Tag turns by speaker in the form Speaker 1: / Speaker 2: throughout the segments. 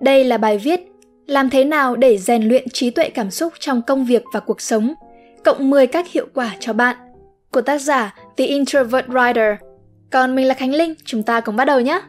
Speaker 1: Đây là bài viết Làm thế nào để rèn luyện trí tuệ cảm xúc trong công việc và cuộc sống, cộng 10 các hiệu quả cho bạn của tác giả The Introvert Writer. Còn mình là Khánh Linh, chúng ta cùng bắt đầu nhé!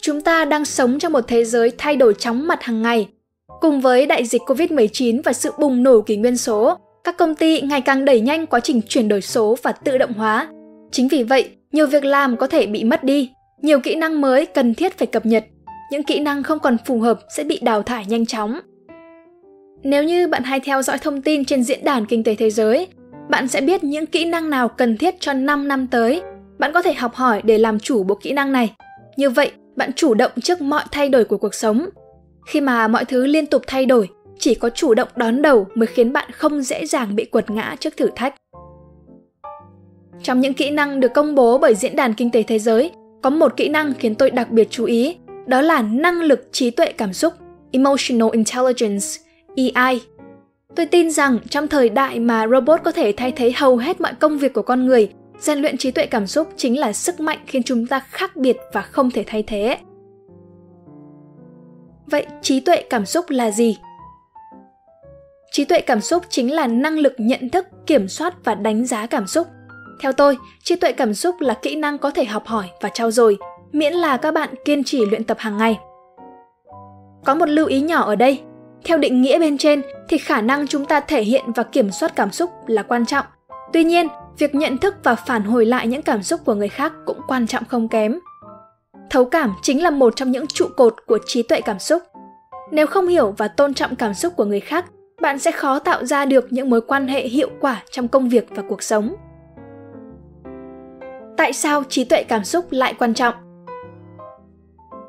Speaker 1: Chúng ta đang sống trong một thế giới thay đổi chóng mặt hàng ngày. Cùng với đại dịch Covid-19 và sự bùng nổ kỷ nguyên số, các công ty ngày càng đẩy nhanh quá trình chuyển đổi số và tự động hóa. Chính vì vậy, nhiều việc làm có thể bị mất đi, nhiều kỹ năng mới cần thiết phải cập nhật, những kỹ năng không còn phù hợp sẽ bị đào thải nhanh chóng. Nếu như bạn hay theo dõi thông tin trên diễn đàn kinh tế thế giới, bạn sẽ biết những kỹ năng nào cần thiết cho 5 năm tới. Bạn có thể học hỏi để làm chủ bộ kỹ năng này. Như vậy, bạn chủ động trước mọi thay đổi của cuộc sống. Khi mà mọi thứ liên tục thay đổi, chỉ có chủ động đón đầu mới khiến bạn không dễ dàng bị quật ngã trước thử thách. Trong những kỹ năng được công bố bởi Diễn đàn Kinh tế Thế giới, có một kỹ năng khiến tôi đặc biệt chú ý, đó là năng lực trí tuệ cảm xúc, Emotional Intelligence, EI. Tôi tin rằng trong thời đại mà robot có thể thay thế hầu hết mọi công việc của con người, rèn luyện trí tuệ cảm xúc chính là sức mạnh khiến chúng ta khác biệt và không thể thay thế. Vậy trí tuệ cảm xúc là gì? Trí tuệ cảm xúc chính là năng lực nhận thức, kiểm soát và đánh giá cảm xúc. Theo tôi, trí tuệ cảm xúc là kỹ năng có thể học hỏi và trau dồi, miễn là các bạn kiên trì luyện tập hàng ngày. Có một lưu ý nhỏ ở đây. Theo định nghĩa bên trên thì khả năng chúng ta thể hiện và kiểm soát cảm xúc là quan trọng. Tuy nhiên, việc nhận thức và phản hồi lại những cảm xúc của người khác cũng quan trọng không kém. Thấu cảm chính là một trong những trụ cột của trí tuệ cảm xúc. Nếu không hiểu và tôn trọng cảm xúc của người khác bạn sẽ khó tạo ra được những mối quan hệ hiệu quả trong công việc và cuộc sống. Tại sao trí tuệ cảm xúc lại quan trọng?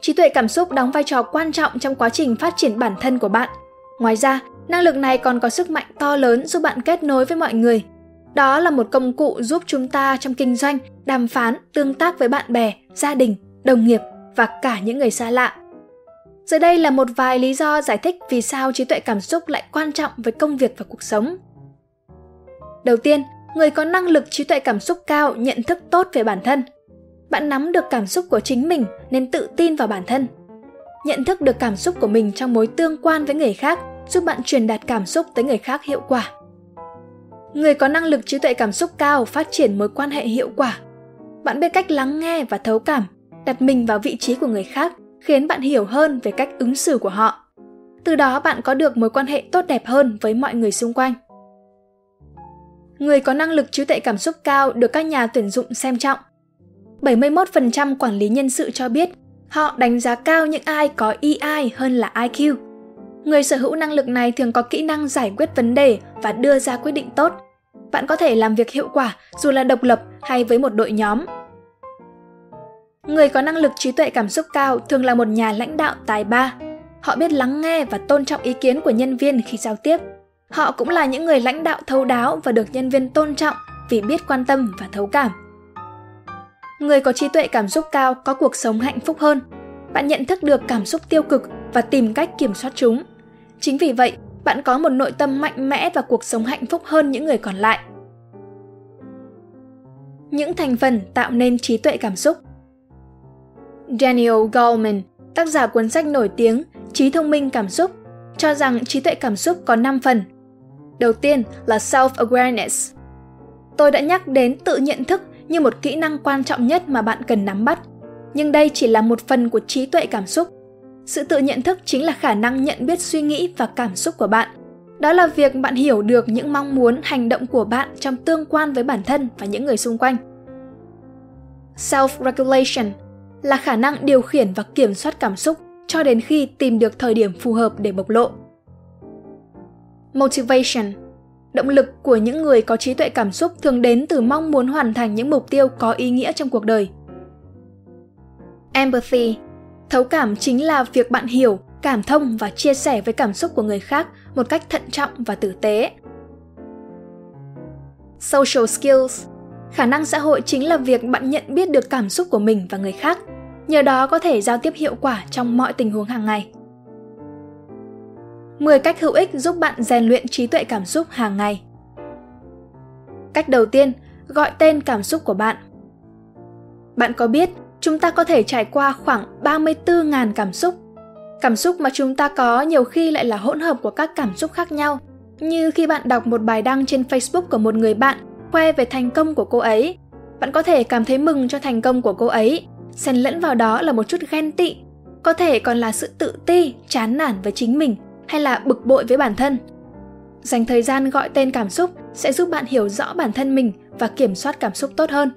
Speaker 1: Trí tuệ cảm xúc đóng vai trò quan trọng trong quá trình phát triển bản thân của bạn. Ngoài ra, năng lực này còn có sức mạnh to lớn giúp bạn kết nối với mọi người. Đó là một công cụ giúp chúng ta trong kinh doanh đàm phán, tương tác với bạn bè, gia đình, đồng nghiệp và cả những người xa lạ dưới đây là một vài lý do giải thích vì sao trí tuệ cảm xúc lại quan trọng với công việc và cuộc sống. Đầu tiên, người có năng lực trí tuệ cảm xúc cao nhận thức tốt về bản thân. Bạn nắm được cảm xúc của chính mình nên tự tin vào bản thân. Nhận thức được cảm xúc của mình trong mối tương quan với người khác giúp bạn truyền đạt cảm xúc tới người khác hiệu quả. Người có năng lực trí tuệ cảm xúc cao phát triển mối quan hệ hiệu quả. Bạn biết cách lắng nghe và thấu cảm, đặt mình vào vị trí của người khác khiến bạn hiểu hơn về cách ứng xử của họ. Từ đó bạn có được mối quan hệ tốt đẹp hơn với mọi người xung quanh. Người có năng lực trí tuệ cảm xúc cao được các nhà tuyển dụng xem trọng. 71% quản lý nhân sự cho biết họ đánh giá cao những ai có EI hơn là IQ. Người sở hữu năng lực này thường có kỹ năng giải quyết vấn đề và đưa ra quyết định tốt. Bạn có thể làm việc hiệu quả dù là độc lập hay với một đội nhóm Người có năng lực trí tuệ cảm xúc cao thường là một nhà lãnh đạo tài ba. Họ biết lắng nghe và tôn trọng ý kiến của nhân viên khi giao tiếp. Họ cũng là những người lãnh đạo thấu đáo và được nhân viên tôn trọng vì biết quan tâm và thấu cảm. Người có trí tuệ cảm xúc cao có cuộc sống hạnh phúc hơn. Bạn nhận thức được cảm xúc tiêu cực và tìm cách kiểm soát chúng. Chính vì vậy, bạn có một nội tâm mạnh mẽ và cuộc sống hạnh phúc hơn những người còn lại. Những thành phần tạo nên trí tuệ cảm xúc Daniel Goleman, tác giả cuốn sách nổi tiếng Trí thông minh cảm xúc, cho rằng trí tuệ cảm xúc có 5 phần. Đầu tiên là self-awareness. Tôi đã nhắc đến tự nhận thức như một kỹ năng quan trọng nhất mà bạn cần nắm bắt. Nhưng đây chỉ là một phần của trí tuệ cảm xúc. Sự tự nhận thức chính là khả năng nhận biết suy nghĩ và cảm xúc của bạn. Đó là việc bạn hiểu được những mong muốn, hành động của bạn trong tương quan với bản thân và những người xung quanh. Self-regulation là khả năng điều khiển và kiểm soát cảm xúc cho đến khi tìm được thời điểm phù hợp để bộc lộ. Motivation Động lực của những người có trí tuệ cảm xúc thường đến từ mong muốn hoàn thành những mục tiêu có ý nghĩa trong cuộc đời. Empathy Thấu cảm chính là việc bạn hiểu, cảm thông và chia sẻ với cảm xúc của người khác một cách thận trọng và tử tế. Social skills khả năng xã hội chính là việc bạn nhận biết được cảm xúc của mình và người khác nhờ đó có thể giao tiếp hiệu quả trong mọi tình huống hàng ngày 10 cách hữu ích giúp bạn rèn luyện trí tuệ cảm xúc hàng ngày Cách đầu tiên, gọi tên cảm xúc của bạn. Bạn có biết chúng ta có thể trải qua khoảng 34.000 cảm xúc. Cảm xúc mà chúng ta có nhiều khi lại là hỗn hợp của các cảm xúc khác nhau, như khi bạn đọc một bài đăng trên Facebook của một người bạn khoe về thành công của cô ấy. Bạn có thể cảm thấy mừng cho thành công của cô ấy, xen lẫn vào đó là một chút ghen tị, có thể còn là sự tự ti, chán nản với chính mình hay là bực bội với bản thân. Dành thời gian gọi tên cảm xúc sẽ giúp bạn hiểu rõ bản thân mình và kiểm soát cảm xúc tốt hơn.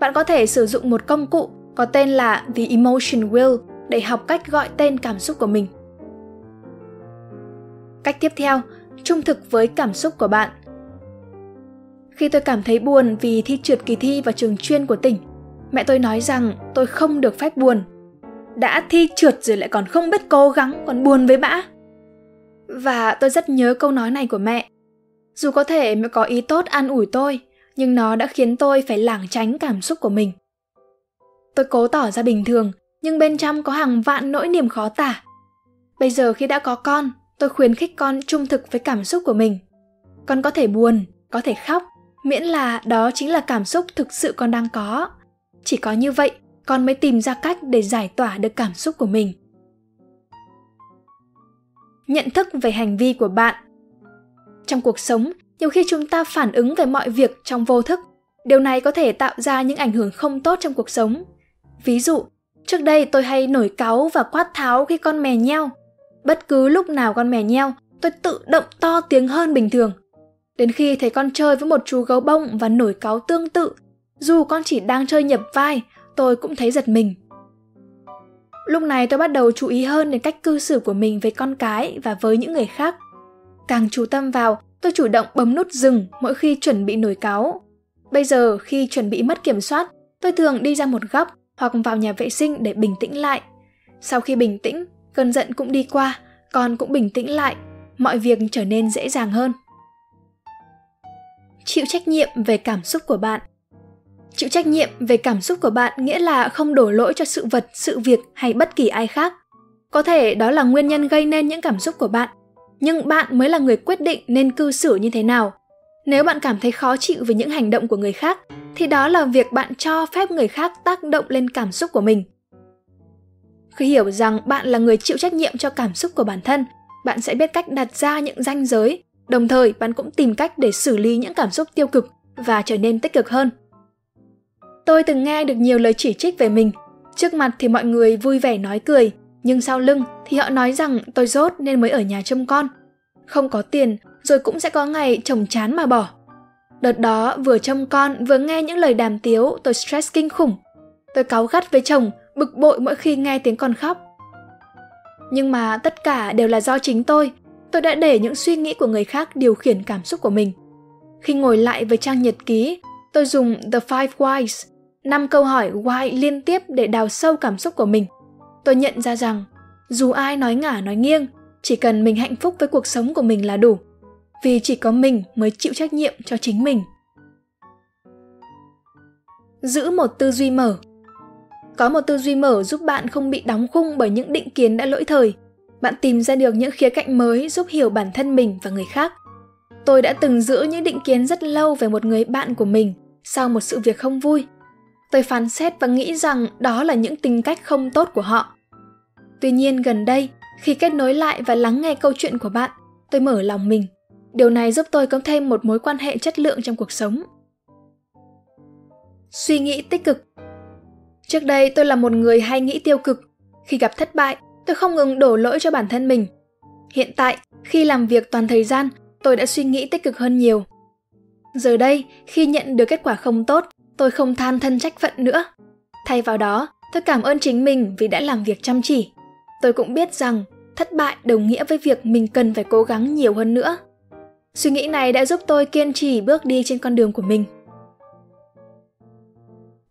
Speaker 1: Bạn có thể sử dụng một công cụ có tên là The Emotion Wheel để học cách gọi tên cảm xúc của mình. Cách tiếp theo, trung thực với cảm xúc của bạn. Khi tôi cảm thấy buồn vì thi trượt kỳ thi vào trường chuyên của tỉnh, mẹ tôi nói rằng tôi không được phép buồn. Đã thi trượt rồi lại còn không biết cố gắng, còn buồn với bã. Và tôi rất nhớ câu nói này của mẹ. Dù có thể mẹ có ý tốt an ủi tôi, nhưng nó đã khiến tôi phải lảng tránh cảm xúc của mình. Tôi cố tỏ ra bình thường, nhưng bên trong có hàng vạn nỗi niềm khó tả. Bây giờ khi đã có con, tôi khuyến khích con trung thực với cảm xúc của mình. Con có thể buồn, có thể khóc, miễn là đó chính là cảm xúc thực sự con đang có. Chỉ có như vậy, con mới tìm ra cách để giải tỏa được cảm xúc của mình. Nhận thức về hành vi của bạn. Trong cuộc sống, nhiều khi chúng ta phản ứng về mọi việc trong vô thức. Điều này có thể tạo ra những ảnh hưởng không tốt trong cuộc sống. Ví dụ, trước đây tôi hay nổi cáu và quát tháo khi con mè nheo. Bất cứ lúc nào con mè nheo, tôi tự động to tiếng hơn bình thường. Đến khi thấy con chơi với một chú gấu bông và nổi cáo tương tự, dù con chỉ đang chơi nhập vai, tôi cũng thấy giật mình. Lúc này tôi bắt đầu chú ý hơn đến cách cư xử của mình với con cái và với những người khác. Càng chú tâm vào, tôi chủ động bấm nút dừng mỗi khi chuẩn bị nổi cáo. Bây giờ khi chuẩn bị mất kiểm soát, tôi thường đi ra một góc hoặc vào nhà vệ sinh để bình tĩnh lại. Sau khi bình tĩnh, cơn giận cũng đi qua, con cũng bình tĩnh lại, mọi việc trở nên dễ dàng hơn. Chịu trách nhiệm về cảm xúc của bạn. Chịu trách nhiệm về cảm xúc của bạn nghĩa là không đổ lỗi cho sự vật, sự việc hay bất kỳ ai khác. Có thể đó là nguyên nhân gây nên những cảm xúc của bạn, nhưng bạn mới là người quyết định nên cư xử như thế nào. Nếu bạn cảm thấy khó chịu với những hành động của người khác, thì đó là việc bạn cho phép người khác tác động lên cảm xúc của mình. Khi hiểu rằng bạn là người chịu trách nhiệm cho cảm xúc của bản thân, bạn sẽ biết cách đặt ra những ranh giới, đồng thời bạn cũng tìm cách để xử lý những cảm xúc tiêu cực và trở nên tích cực hơn. Tôi từng nghe được nhiều lời chỉ trích về mình. Trước mặt thì mọi người vui vẻ nói cười, nhưng sau lưng thì họ nói rằng tôi dốt nên mới ở nhà trông con. Không có tiền, rồi cũng sẽ có ngày chồng chán mà bỏ. Đợt đó vừa trông con vừa nghe những lời đàm tiếu, tôi stress kinh khủng. Tôi cáu gắt với chồng, bực bội mỗi khi nghe tiếng con khóc. Nhưng mà tất cả đều là do chính tôi. Tôi đã để những suy nghĩ của người khác điều khiển cảm xúc của mình. Khi ngồi lại với trang nhật ký, tôi dùng The Five Whys, năm câu hỏi why liên tiếp để đào sâu cảm xúc của mình. Tôi nhận ra rằng, dù ai nói ngả nói nghiêng, chỉ cần mình hạnh phúc với cuộc sống của mình là đủ vì chỉ có mình mới chịu trách nhiệm cho chính mình giữ một tư duy mở có một tư duy mở giúp bạn không bị đóng khung bởi những định kiến đã lỗi thời bạn tìm ra được những khía cạnh mới giúp hiểu bản thân mình và người khác. Tôi đã từng giữ những định kiến rất lâu về một người bạn của mình sau một sự việc không vui. Tôi phán xét và nghĩ rằng đó là những tính cách không tốt của họ. Tuy nhiên gần đây, khi kết nối lại và lắng nghe câu chuyện của bạn, tôi mở lòng mình. Điều này giúp tôi có thêm một mối quan hệ chất lượng trong cuộc sống. Suy nghĩ tích cực. Trước đây tôi là một người hay nghĩ tiêu cực. Khi gặp thất bại tôi không ngừng đổ lỗi cho bản thân mình. Hiện tại, khi làm việc toàn thời gian, tôi đã suy nghĩ tích cực hơn nhiều. Giờ đây, khi nhận được kết quả không tốt, tôi không than thân trách phận nữa. Thay vào đó, tôi cảm ơn chính mình vì đã làm việc chăm chỉ. Tôi cũng biết rằng, thất bại đồng nghĩa với việc mình cần phải cố gắng nhiều hơn nữa. Suy nghĩ này đã giúp tôi kiên trì bước đi trên con đường của mình.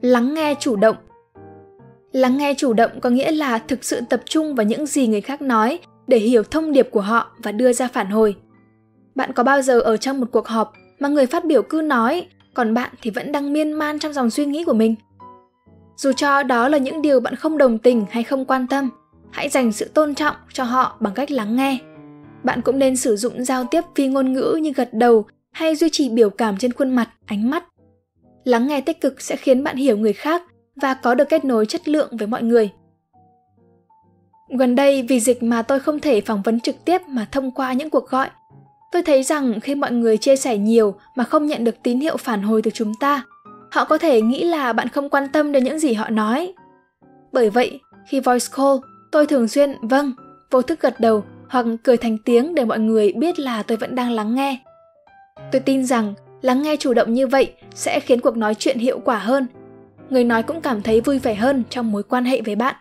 Speaker 1: Lắng nghe chủ động lắng nghe chủ động có nghĩa là thực sự tập trung vào những gì người khác nói để hiểu thông điệp của họ và đưa ra phản hồi. Bạn có bao giờ ở trong một cuộc họp mà người phát biểu cứ nói còn bạn thì vẫn đang miên man trong dòng suy nghĩ của mình? Dù cho đó là những điều bạn không đồng tình hay không quan tâm hãy dành sự tôn trọng cho họ bằng cách lắng nghe. Bạn cũng nên sử dụng giao tiếp phi ngôn ngữ như gật đầu hay duy trì biểu cảm trên khuôn mặt, ánh mắt. Lắng nghe tích cực sẽ khiến bạn hiểu người khác và có được kết nối chất lượng với mọi người. Gần đây vì dịch mà tôi không thể phỏng vấn trực tiếp mà thông qua những cuộc gọi. Tôi thấy rằng khi mọi người chia sẻ nhiều mà không nhận được tín hiệu phản hồi từ chúng ta, họ có thể nghĩ là bạn không quan tâm đến những gì họ nói. Bởi vậy, khi voice call, tôi thường xuyên vâng, vô thức gật đầu hoặc cười thành tiếng để mọi người biết là tôi vẫn đang lắng nghe. Tôi tin rằng lắng nghe chủ động như vậy sẽ khiến cuộc nói chuyện hiệu quả hơn. Người nói cũng cảm thấy vui vẻ hơn trong mối quan hệ với bạn.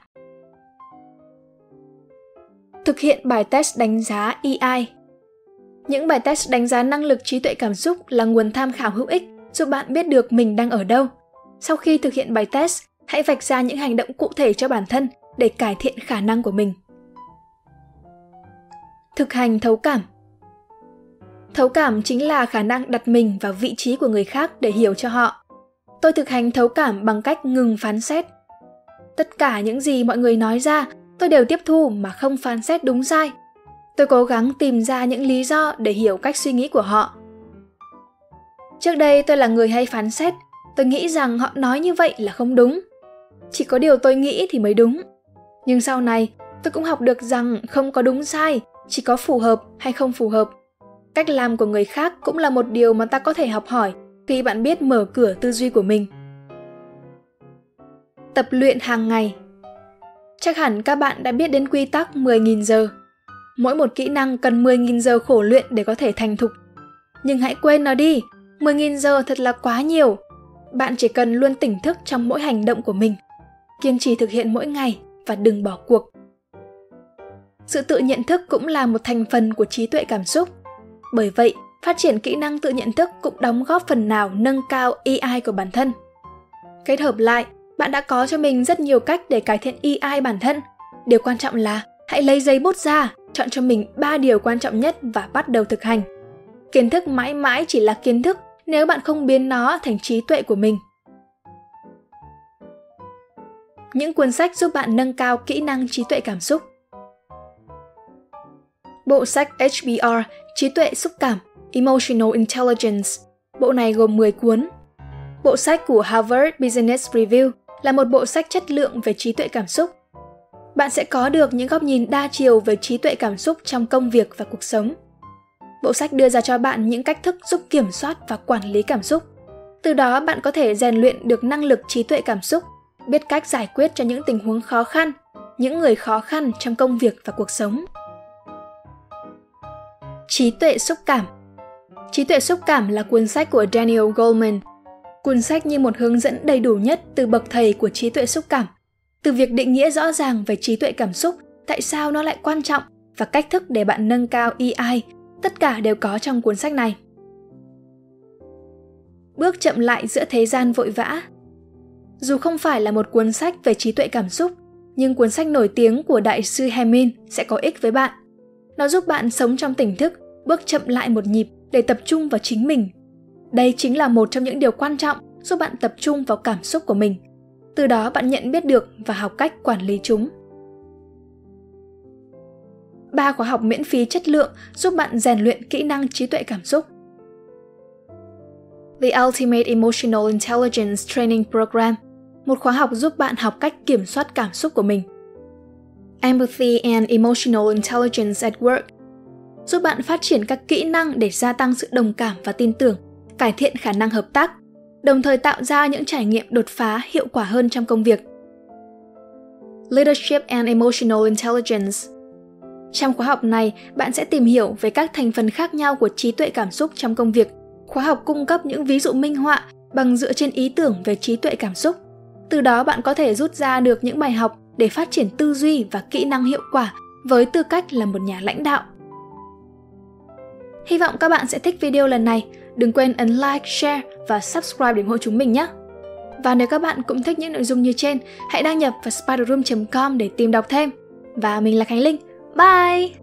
Speaker 1: Thực hiện bài test đánh giá EI Những bài test đánh giá năng lực trí tuệ cảm xúc là nguồn tham khảo hữu ích giúp bạn biết được mình đang ở đâu. Sau khi thực hiện bài test, hãy vạch ra những hành động cụ thể cho bản thân để cải thiện khả năng của mình. Thực hành thấu cảm Thấu cảm chính là khả năng đặt mình vào vị trí của người khác để hiểu cho họ. Tôi thực hành thấu cảm bằng cách ngừng phán xét. Tất cả những gì mọi người nói ra, tôi đều tiếp thu mà không phán xét đúng sai. Tôi cố gắng tìm ra những lý do để hiểu cách suy nghĩ của họ. Trước đây tôi là người hay phán xét, tôi nghĩ rằng họ nói như vậy là không đúng. Chỉ có điều tôi nghĩ thì mới đúng. Nhưng sau này, tôi cũng học được rằng không có đúng sai, chỉ có phù hợp hay không phù hợp cách làm của người khác cũng là một điều mà ta có thể học hỏi khi bạn biết mở cửa tư duy của mình. Tập luyện hàng ngày. Chắc hẳn các bạn đã biết đến quy tắc 10.000 giờ. Mỗi một kỹ năng cần 10.000 giờ khổ luyện để có thể thành thục. Nhưng hãy quên nó đi 10.000 giờ thật là quá nhiều. Bạn chỉ cần luôn tỉnh thức trong mỗi hành động của mình. Kiên trì thực hiện mỗi ngày và đừng bỏ cuộc. Sự tự nhận thức cũng là một thành phần của trí tuệ cảm xúc. Bởi vậy, phát triển kỹ năng tự nhận thức cũng đóng góp phần nào nâng cao EI của bản thân. Kết hợp lại, bạn đã có cho mình rất nhiều cách để cải thiện EI bản thân. Điều quan trọng là hãy lấy giấy bút ra, chọn cho mình 3 điều quan trọng nhất và bắt đầu thực hành. Kiến thức mãi mãi chỉ là kiến thức nếu bạn không biến nó thành trí tuệ của mình. Những cuốn sách giúp bạn nâng cao kỹ năng trí tuệ cảm xúc. Bộ sách HBR Trí tuệ xúc cảm Emotional Intelligence. Bộ này gồm 10 cuốn. Bộ sách của Harvard Business Review là một bộ sách chất lượng về trí tuệ cảm xúc. Bạn sẽ có được những góc nhìn đa chiều về trí tuệ cảm xúc trong công việc và cuộc sống. Bộ sách đưa ra cho bạn những cách thức giúp kiểm soát và quản lý cảm xúc. Từ đó bạn có thể rèn luyện được năng lực trí tuệ cảm xúc, biết cách giải quyết cho những tình huống khó khăn, những người khó khăn trong công việc và cuộc sống. Trí tuệ xúc cảm Trí tuệ xúc cảm là cuốn sách của Daniel Goleman. Cuốn sách như một hướng dẫn đầy đủ nhất từ bậc thầy của trí tuệ xúc cảm. Từ việc định nghĩa rõ ràng về trí tuệ cảm xúc, tại sao nó lại quan trọng và cách thức để bạn nâng cao EI, tất cả đều có trong cuốn sách này. Bước chậm lại giữa thế gian vội vã Dù không phải là một cuốn sách về trí tuệ cảm xúc, nhưng cuốn sách nổi tiếng của đại sư Hemin sẽ có ích với bạn. Nó giúp bạn sống trong tỉnh thức, bước chậm lại một nhịp để tập trung vào chính mình. Đây chính là một trong những điều quan trọng giúp bạn tập trung vào cảm xúc của mình. Từ đó bạn nhận biết được và học cách quản lý chúng. Ba khóa học miễn phí chất lượng giúp bạn rèn luyện kỹ năng trí tuệ cảm xúc. The Ultimate Emotional Intelligence Training Program, một khóa học giúp bạn học cách kiểm soát cảm xúc của mình. Empathy and Emotional Intelligence at Work giúp bạn phát triển các kỹ năng để gia tăng sự đồng cảm và tin tưởng, cải thiện khả năng hợp tác, đồng thời tạo ra những trải nghiệm đột phá hiệu quả hơn trong công việc. Leadership and Emotional Intelligence Trong khóa học này, bạn sẽ tìm hiểu về các thành phần khác nhau của trí tuệ cảm xúc trong công việc. Khóa học cung cấp những ví dụ minh họa bằng dựa trên ý tưởng về trí tuệ cảm xúc. Từ đó bạn có thể rút ra được những bài học để phát triển tư duy và kỹ năng hiệu quả với tư cách là một nhà lãnh đạo. Hy vọng các bạn sẽ thích video lần này. Đừng quên ấn like, share và subscribe để ủng hộ chúng mình nhé. Và nếu các bạn cũng thích những nội dung như trên, hãy đăng nhập vào spiderroom.com để tìm đọc thêm. Và mình là Khánh Linh. Bye!